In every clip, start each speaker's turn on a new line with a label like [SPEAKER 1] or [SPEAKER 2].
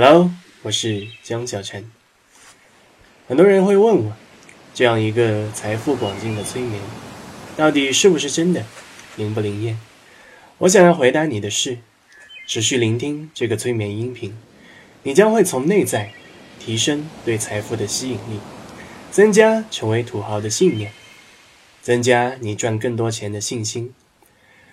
[SPEAKER 1] Hello，我是江小晨。很多人会问我，这样一个财富广进的催眠，到底是不是真的，灵不灵验？我想要回答你的是：持续聆听这个催眠音频，你将会从内在提升对财富的吸引力，增加成为土豪的信念，增加你赚更多钱的信心。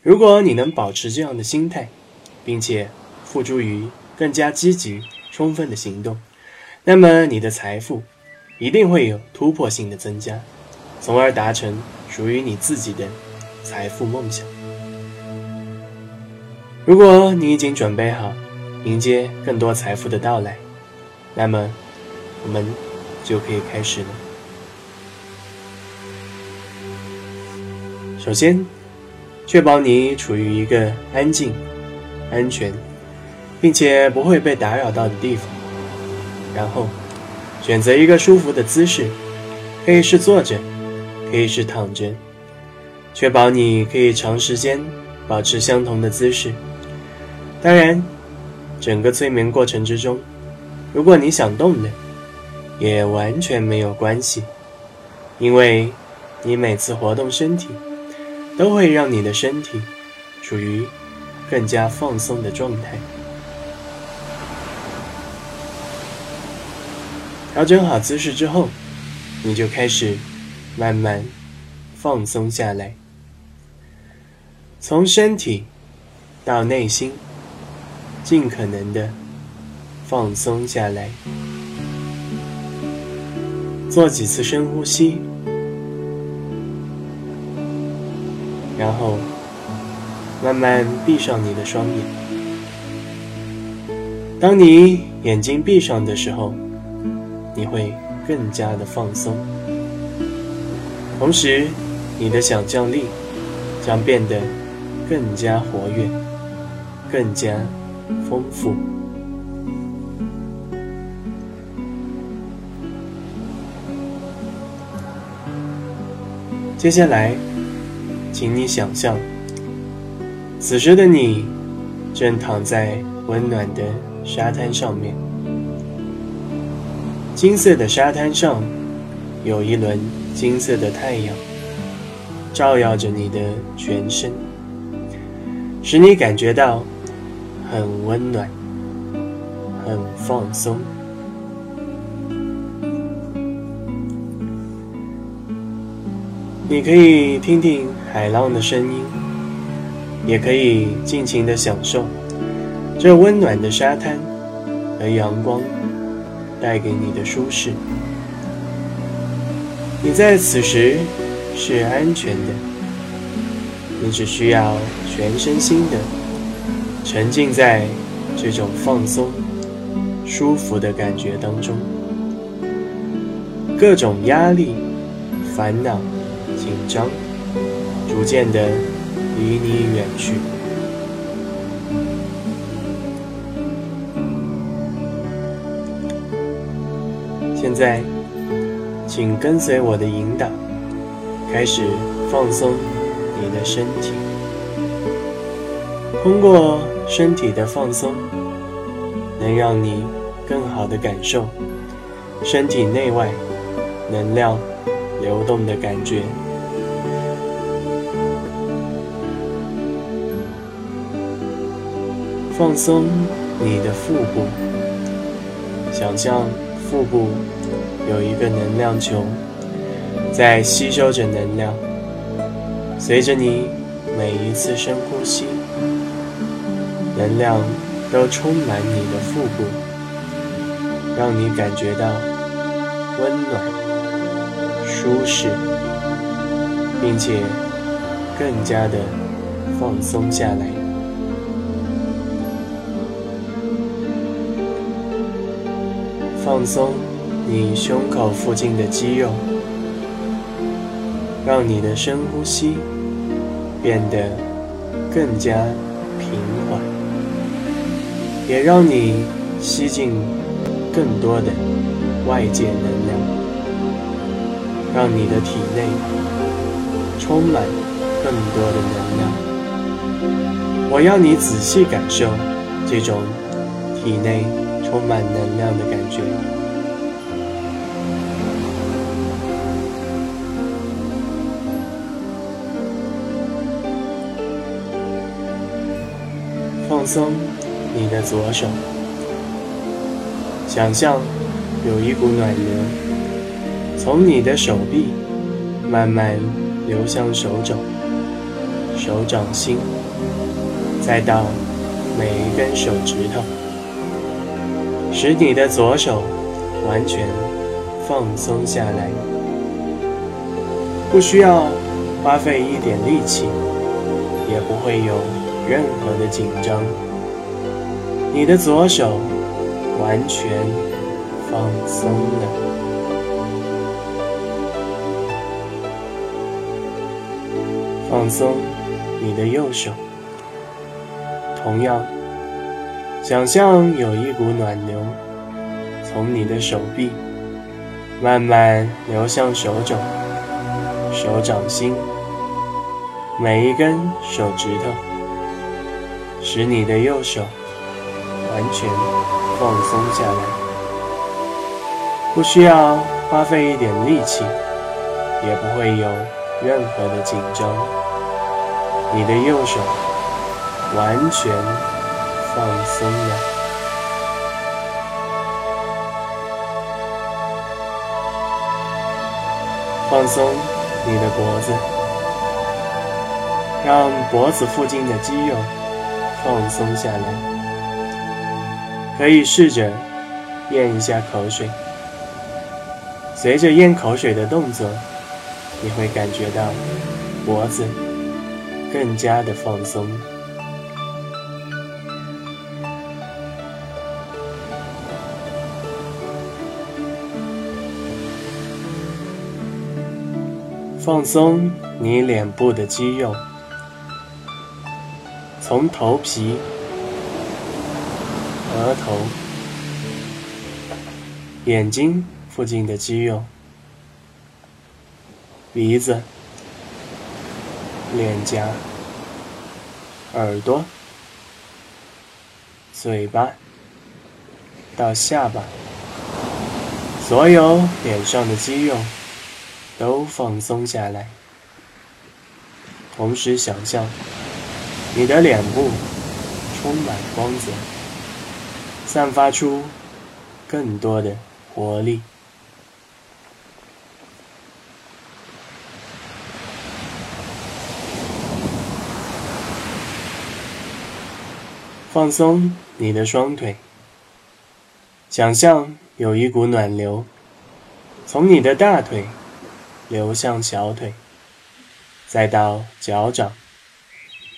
[SPEAKER 1] 如果你能保持这样的心态，并且付诸于更加积极、充分的行动，那么你的财富一定会有突破性的增加，从而达成属于你自己的财富梦想。如果你已经准备好迎接更多财富的到来，那么我们就可以开始了。首先，确保你处于一个安静、安全，并且不会被打扰到的地方。然后，选择一个舒服的姿势，可以是坐着，可以是躺着。确保你可以长时间保持相同的姿势。当然，整个催眠过程之中，如果你想动的，也完全没有关系，因为你每次活动身体。都会让你的身体处于更加放松的状态。调整好姿势之后，你就开始慢慢放松下来，从身体到内心，尽可能的放松下来，做几次深呼吸。然后，慢慢闭上你的双眼。当你眼睛闭上的时候，你会更加的放松，同时，你的想象力将变得更加活跃，更加丰富。接下来。请你想象，此时的你正躺在温暖的沙滩上面。金色的沙滩上有一轮金色的太阳，照耀着你的全身，使你感觉到很温暖、很放松。你可以听听海浪的声音，也可以尽情的享受这温暖的沙滩和阳光带给你的舒适。你在此时是安全的，你只需要全身心的沉浸在这种放松、舒服的感觉当中，各种压力、烦恼。紧张，逐渐的离你远去。在，请跟随我的引导，开始放松你的身体。通过身体的放松，能让你更好的感受身体内外能量流动的感觉。放松你的腹部，想象腹部有一个能量球在吸收着能量。随着你每一次深呼吸，能量都充满你的腹部，让你感觉到温暖、舒适，并且更加的放松下来。放松你胸口附近的肌肉，让你的深呼吸变得更加平缓，也让你吸进更多的外界能量，让你的体内充满更多的能量。我要你仔细感受这种体内。充满能量的感觉。松你的左手，想象有一股暖流从你的手臂慢慢流向手肘、手掌心，再到每一根手指头，使你的左手完全放松下来，不需要花费一点力气，也不会有。任何的紧张，你的左手完全放松了。放松你的右手，同样，想象有一股暖流从你的手臂慢慢流向手肘、手掌心，每一根手指头。使你的右手完全放松下来，不需要花费一点力气，也不会有任何的紧张。你的右手完全放松了，放松你的脖子，让脖子附近的肌肉。放松下来，可以试着咽一下口水。随着咽口水的动作，你会感觉到脖子更加的放松。放松你脸部的肌肉。从头皮、额头、眼睛附近的肌肉、鼻子、脸颊、耳朵、嘴巴到下巴，所有脸上的肌肉都放松下来，同时想象。你的脸部充满光泽，散发出更多的活力。放松你的双腿，想象有一股暖流从你的大腿流向小腿，再到脚掌。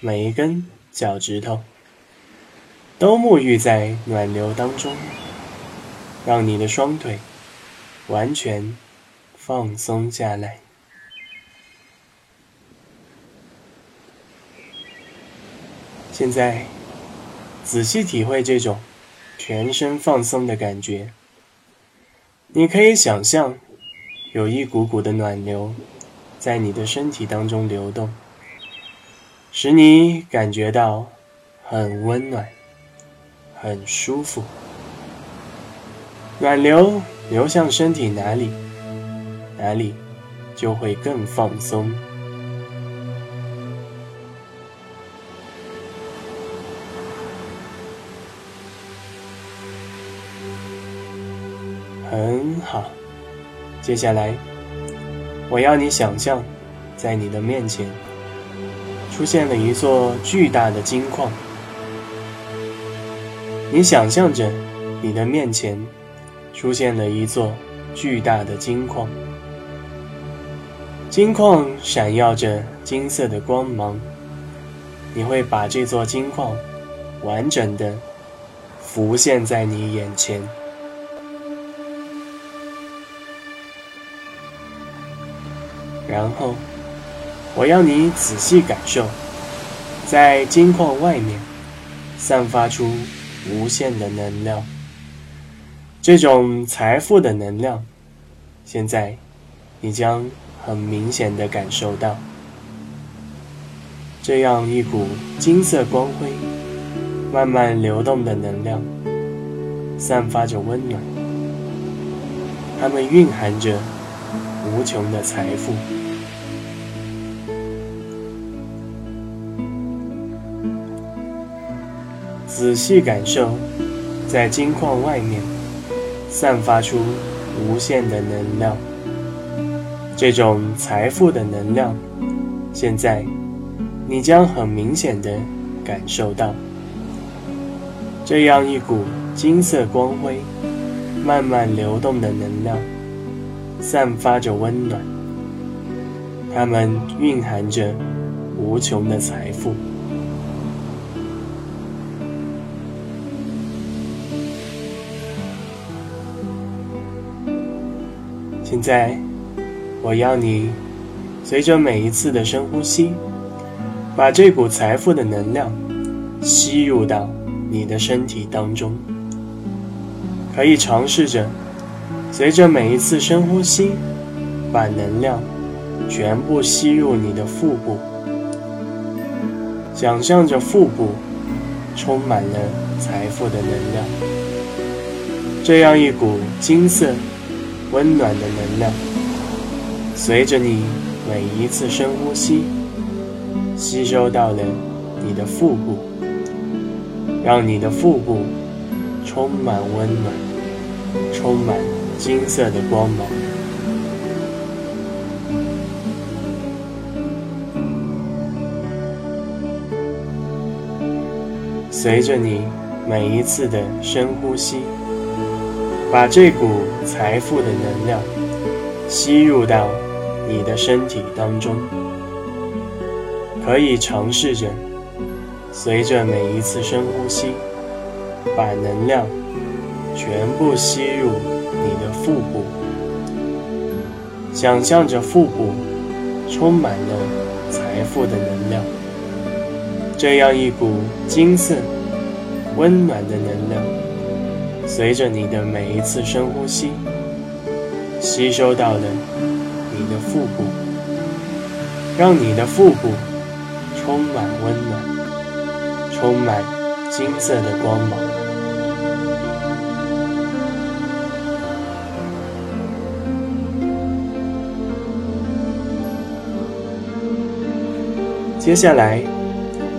[SPEAKER 1] 每一根脚趾头都沐浴在暖流当中，让你的双腿完全放松下来。现在，仔细体会这种全身放松的感觉。你可以想象，有一股股的暖流在你的身体当中流动。使你感觉到很温暖、很舒服。暖流流向身体哪里，哪里就会更放松。很好，接下来我要你想象，在你的面前。出现了一座巨大的金矿，你想象着你的面前出现了一座巨大的金矿，金矿闪耀着金色的光芒，你会把这座金矿完整的浮现在你眼前，然后。我要你仔细感受，在金矿外面散发出无限的能量。这种财富的能量，现在你将很明显的感受到。这样一股金色光辉、慢慢流动的能量，散发着温暖，它们蕴含着无穷的财富。仔细感受，在金矿外面散发出无限的能量。这种财富的能量，现在你将很明显的感受到。这样一股金色光辉、慢慢流动的能量，散发着温暖。它们蕴含着无穷的财富。现在。我要你随着每一次的深呼吸，把这股财富的能量吸入到你的身体当中。可以尝试着随着每一次深呼吸，把能量全部吸入你的腹部，想象着腹部充满了财富的能量，这样一股金色、温暖的能量。随着你每一次深呼吸，吸收到了你的腹部，让你的腹部充满温暖，充满金色的光芒。随着你每一次的深呼吸，把这股财富的能量吸入到。你的身体当中，可以尝试着随着每一次深呼吸，把能量全部吸入你的腹部，想象着腹部充满了财富的能量，这样一股金色、温暖的能量，随着你的每一次深呼吸，吸收到了。你的腹部，让你的腹部充满温暖，充满金色的光芒。接下来，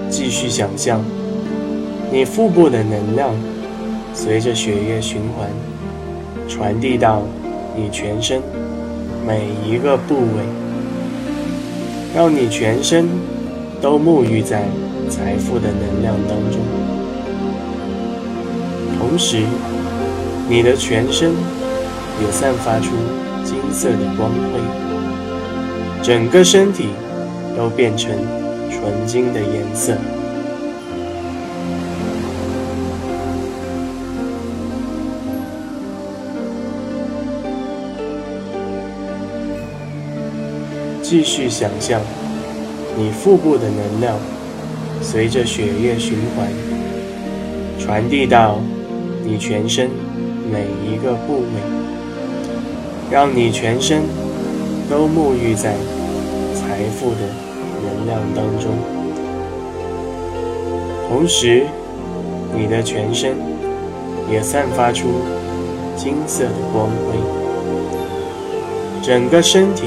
[SPEAKER 1] 继续想象你腹部的能量随着血液循环传递到你全身。每一个部位，让你全身都沐浴在财富的能量当中，同时，你的全身也散发出金色的光辉，整个身体都变成纯金的颜色。继续想象，你腹部的能量随着血液循环传递到你全身每一个部位，让你全身都沐浴在财富的能量当中。同时，你的全身也散发出金色的光辉，整个身体。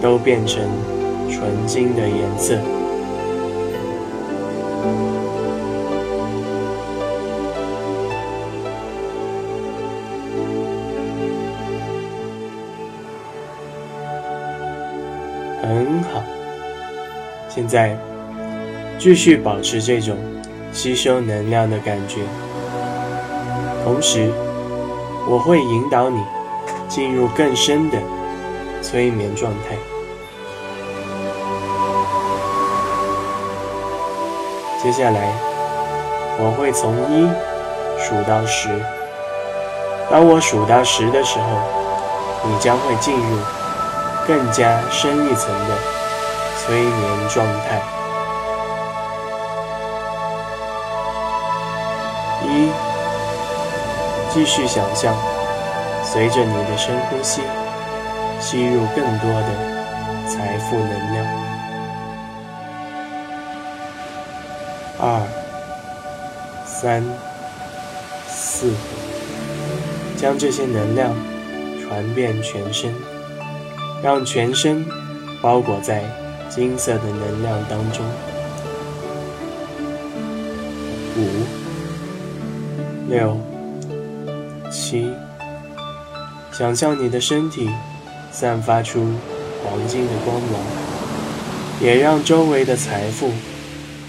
[SPEAKER 1] 都变成纯金的颜色，很好。现在继续保持这种吸收能量的感觉，同时我会引导你进入更深的催眠状态。接下来，我会从一数到十。当我数到十的时候，你将会进入更加深一层的催眠状态。一，继续想象，随着你的深呼吸，吸入更多的财富能量。二、三、四。将这些能量传遍全身，让全身包裹在金色的能量当中。五、六、七，想象你的身体散发出黄金的光芒，也让周围的财富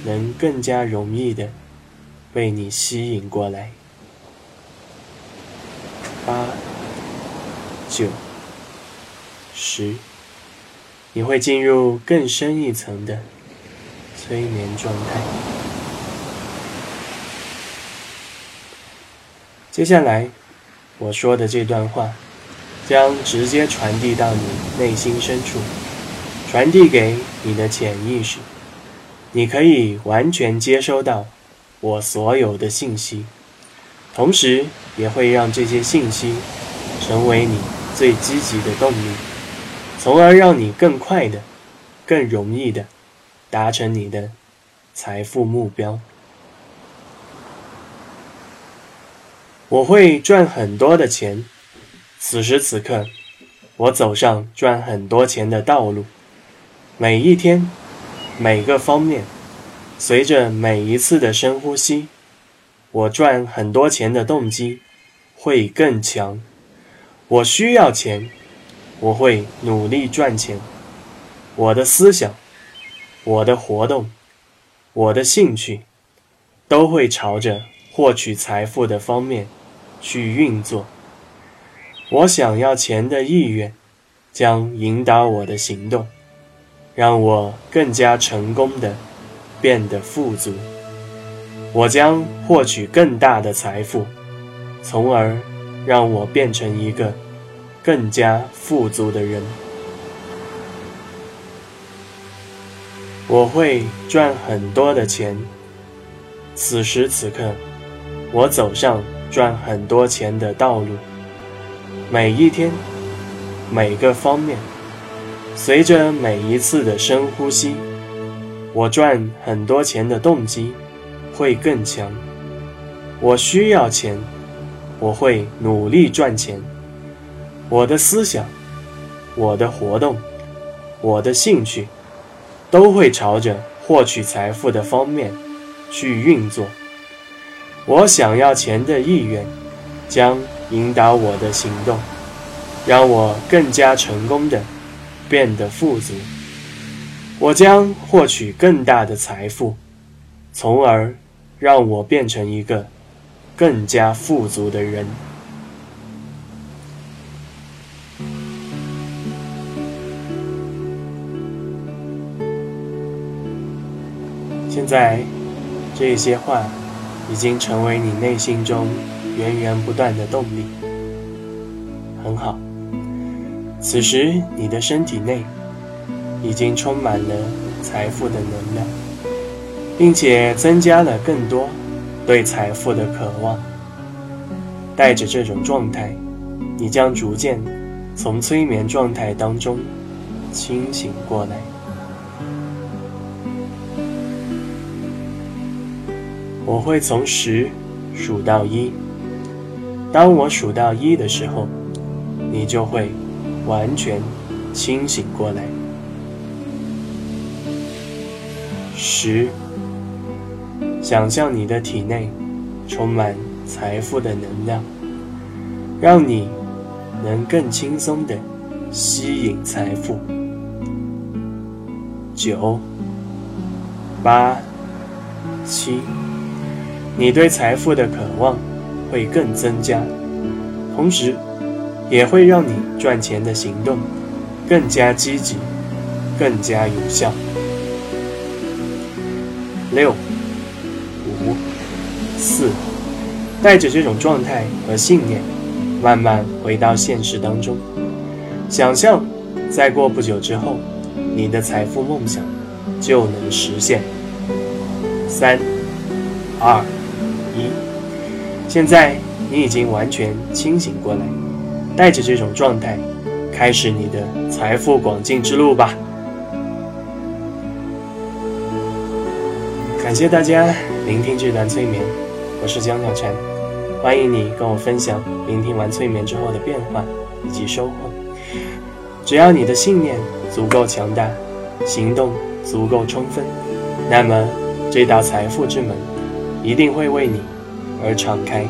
[SPEAKER 1] 能更加容易的被你吸引过来。八、九、十，你会进入更深一层的催眠状态。接下来我说的这段话，将直接传递到你内心深处，传递给你的潜意识。你可以完全接收到我所有的信息。同时，也会让这些信息成为你最积极的动力，从而让你更快的、更容易的达成你的财富目标。我会赚很多的钱。此时此刻，我走上赚很多钱的道路。每一天，每个方面，随着每一次的深呼吸。我赚很多钱的动机会更强。我需要钱，我会努力赚钱。我的思想、我的活动、我的兴趣，都会朝着获取财富的方面去运作。我想要钱的意愿将引导我的行动，让我更加成功的变得富足。我将获取更大的财富，从而让我变成一个更加富足的人。我会赚很多的钱。此时此刻，我走上赚很多钱的道路。每一天，每个方面，随着每一次的深呼吸，我赚很多钱的动机。会更强。我需要钱，我会努力赚钱。我的思想、我的活动、我的兴趣，都会朝着获取财富的方面去运作。我想要钱的意愿将引导我的行动，让我更加成功的变得富足。我将获取更大的财富，从而。让我变成一个更加富足的人。现在，这些话已经成为你内心中源源不断的动力。很好，此时你的身体内已经充满了财富的能量。并且增加了更多对财富的渴望。带着这种状态，你将逐渐从催眠状态当中清醒过来。我会从十数到一，当我数到一的时候，你就会完全清醒过来。十。想象你的体内充满财富的能量，让你能更轻松的吸引财富。九、八、七，你对财富的渴望会更增加，同时也会让你赚钱的行动更加积极、更加有效。六。五、四，带着这种状态和信念，慢慢回到现实当中，想象再过不久之后，你的财富梦想就能实现。三、二、一，现在你已经完全清醒过来，带着这种状态，开始你的财富广进之路吧。感谢大家聆听这段催眠，我是江小禅，欢迎你跟我分享聆听完催眠之后的变化以及收获。只要你的信念足够强大，行动足够充分，那么这道财富之门一定会为你而敞开。